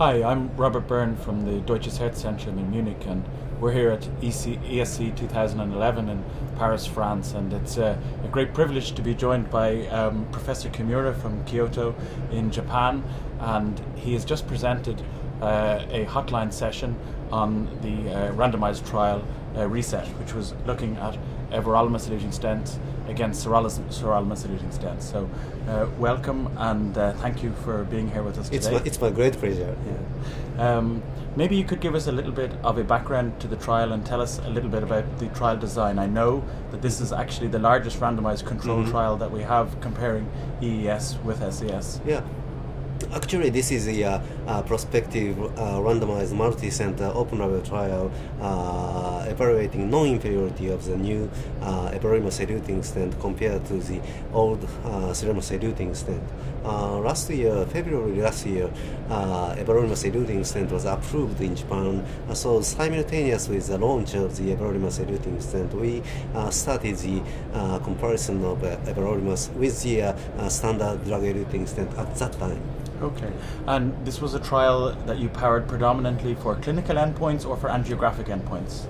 Hi, I'm Robert Byrne from the Deutsches Herzzentrum in Munich, and we're here at EC, ESC 2011 in Paris, France. And it's a, a great privilege to be joined by um, Professor Kimura from Kyoto in Japan, and he has just presented a hotline session on the uh, randomized trial uh, RESET, which was looking at everolimus eluting stents against sirolimus eluting stents. So, uh, welcome and uh, thank you for being here with us today. It's my, it's my great pleasure. Yeah. Um, maybe you could give us a little bit of a background to the trial and tell us a little bit about the trial design. I know that this is actually the largest randomized control mm-hmm. trial that we have comparing EES with SES. Yeah. Actually, this is a, uh, uh, prospective uh, randomized multi-center open-label trial uh, evaluating non-inferiority of the new uh, everolimus eluting stent compared to the old uh, sirolimus eluting stent. last year, February last year, uh, everolimus eluting stent was approved in Japan. so simultaneous with the launch of the everolimus eluting stent, we started the comparison of uh, with the standard drug eluting stent at that time. Okay. And this was a trial that you powered predominantly for clinical endpoints or for angiographic endpoints?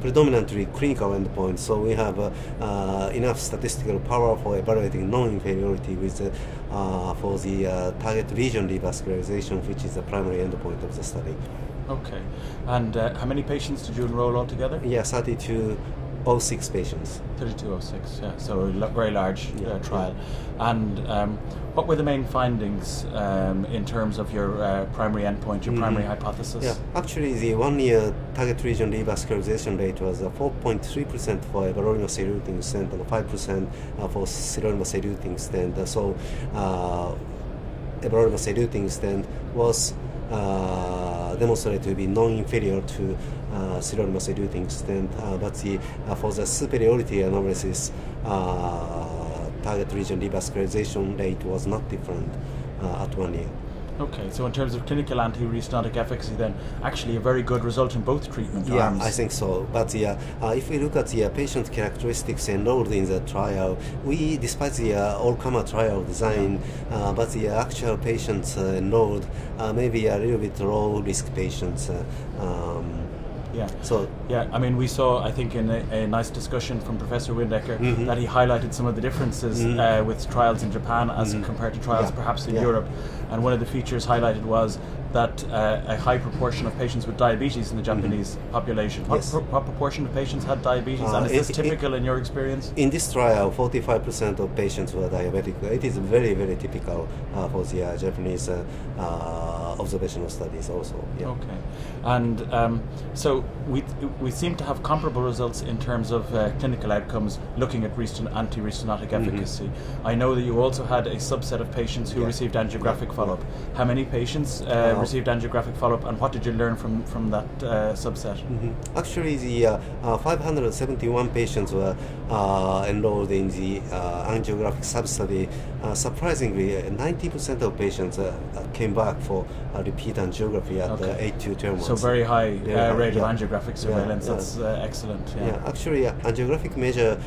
Predominantly clinical endpoints. So we have uh, uh, enough statistical power for evaluating non-inferiority with uh, for the uh, target lesion revascularization, which is the primary endpoint of the study. Okay. And uh, how many patients did you enroll altogether? Yeah, 32 06 patients. 3206, yeah. So a very large uh, trial. Yeah. And um, what were the main findings um, in terms of your uh, primary endpoint, your mm-hmm. primary hypothesis? Yeah, actually, the one-year target lesion revascularization rate was 4.3% for everolimus eluting stent and 5% uh, for sirolimus eluting stent. So, uh, everolimus eluting stent was uh, demonstrated to be non-inferior to uh, sirolimus eluting stent, uh, but the, uh, for the superiority analysis, target lesion revascularization rate was not different at one year. Okay, so in terms of clinical anti-restenotic efficacy, then actually a very good result in both treatment yeah, arms. I think so. But uh, uh, if we look at the uh, patient characteristics enrolled in the trial, we, despite the uh, all-comer trial design, uh, but the actual patients uh, enrolled maybe a little bit low-risk patients. Um, yeah. So yeah, I mean, we saw I think in a, a nice discussion from Professor Windecker mm-hmm. that he highlighted some of the differences mm-hmm. uh, with trials in Japan as mm-hmm. compared to trials yeah. perhaps in yeah. Europe, and one of the features highlighted was that uh, a high proportion of patients with diabetes in the mm-hmm. Japanese mm-hmm. population. What, yes. pro- what, proportion of patients had diabetes, uh, and is this typical in your experience? In this trial, 45% of patients were diabetic. It is very, very typical uh, for the uh, Japanese uh, uh, observational studies also. Yeah. Okay, and um, so we we seem to have comparable results in terms of uh, clinical outcomes looking at anti-restenotic mm-hmm. efficacy. I know that you also had a subset of patients who yeah. received angiographic yeah. follow-up. How many patients? Received angiographic follow-up, and what did you learn from from that uh, subset? Mm-hmm. Actually, the uh, uh, 571 patients were uh, enrolled in the uh, angiographic sub-study. Uh, surprisingly, 90% of patients came back for repeat angiography at okay. 8 to 12 months. So very high rate yeah. of angiographic surveillance. Yeah, That's excellent. Yeah. yeah. actually, angiographic measure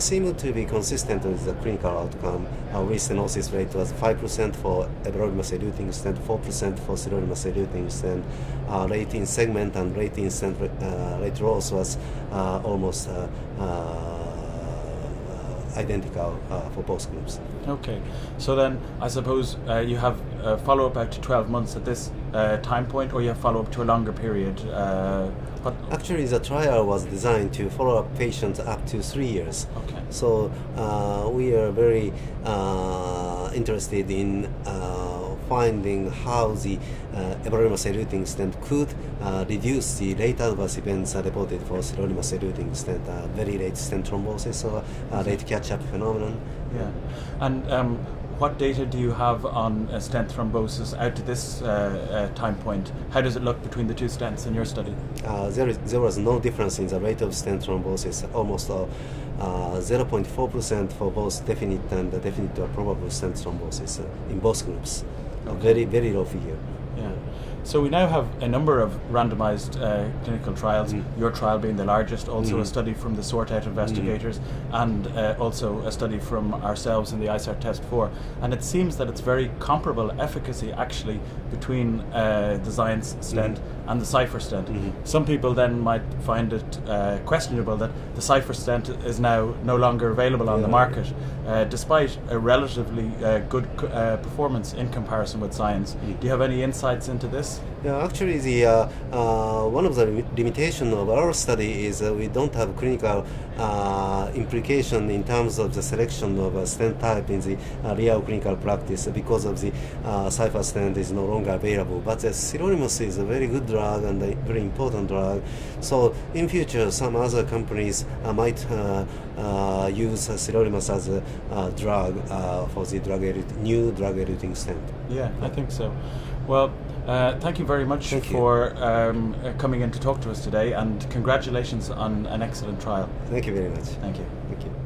seemed to be consistent with the clinical outcome. Our restenosis rate was 5% for everolimus eluting stent, 4% for sirolimus eluting stent. Uh, rating segment and rating stent uh, rate loss was uh, almost uh, uh, identical uh, for both groups. Okay, so then I suppose uh, you have follow up out to 12 months at this time point, or you have follow up to a longer period? Actually, the trial was designed to follow up patients up to three years. Okay. So we are very interested in finding how the uh, everolimus eluting stent could uh, reduce the late adverse events reported for sirolimus eluting stent, uh, very late stent thrombosis or uh, late catch-up phenomenon. Yeah, and um, what data do you have on uh, stent thrombosis out to this uh, uh, time point? How does it look between the two stents in your study? Uh, there, is, there was no difference in the rate of stent thrombosis, almost 0.4% for both definite and definite or probable stent thrombosis in both groups. Okay. Very, very low figure. Yeah. So we now have a number of randomized uh, clinical trials, Mm. your trial being the largest, also a Mhm. study from the SORT OUT investigators, and uh, also a study from ourselves in the ISAR-TEST 4. And it seems that it's very comparable efficacy actually between uh, the Xience stent and the Cypher stent. Mhm. Some people then might find it uh, questionable that the Cypher stent is now no longer available on the market, uh, despite a relatively uh, good uh, performance in comparison with Xience. Mm. Do you have any insights into this? Yeah, actually, the uh, uh, one of the lim- limitation of our study is we don't have clinical uh, implication in terms of the selection of a stent type in the uh, real clinical practice because of the uh, Cypher stent is no longer available. But the sirolimus is a very good drug and a very important drug. So in future, some other companies uh, might use sirolimus as a drug for the drug new drug eluting stent. Yeah, I think so. Well, uh, thank you very much Thank for um, uh, coming in to talk to us today, and congratulations on an excellent trial. Thank you very much. Thank you. Thank you.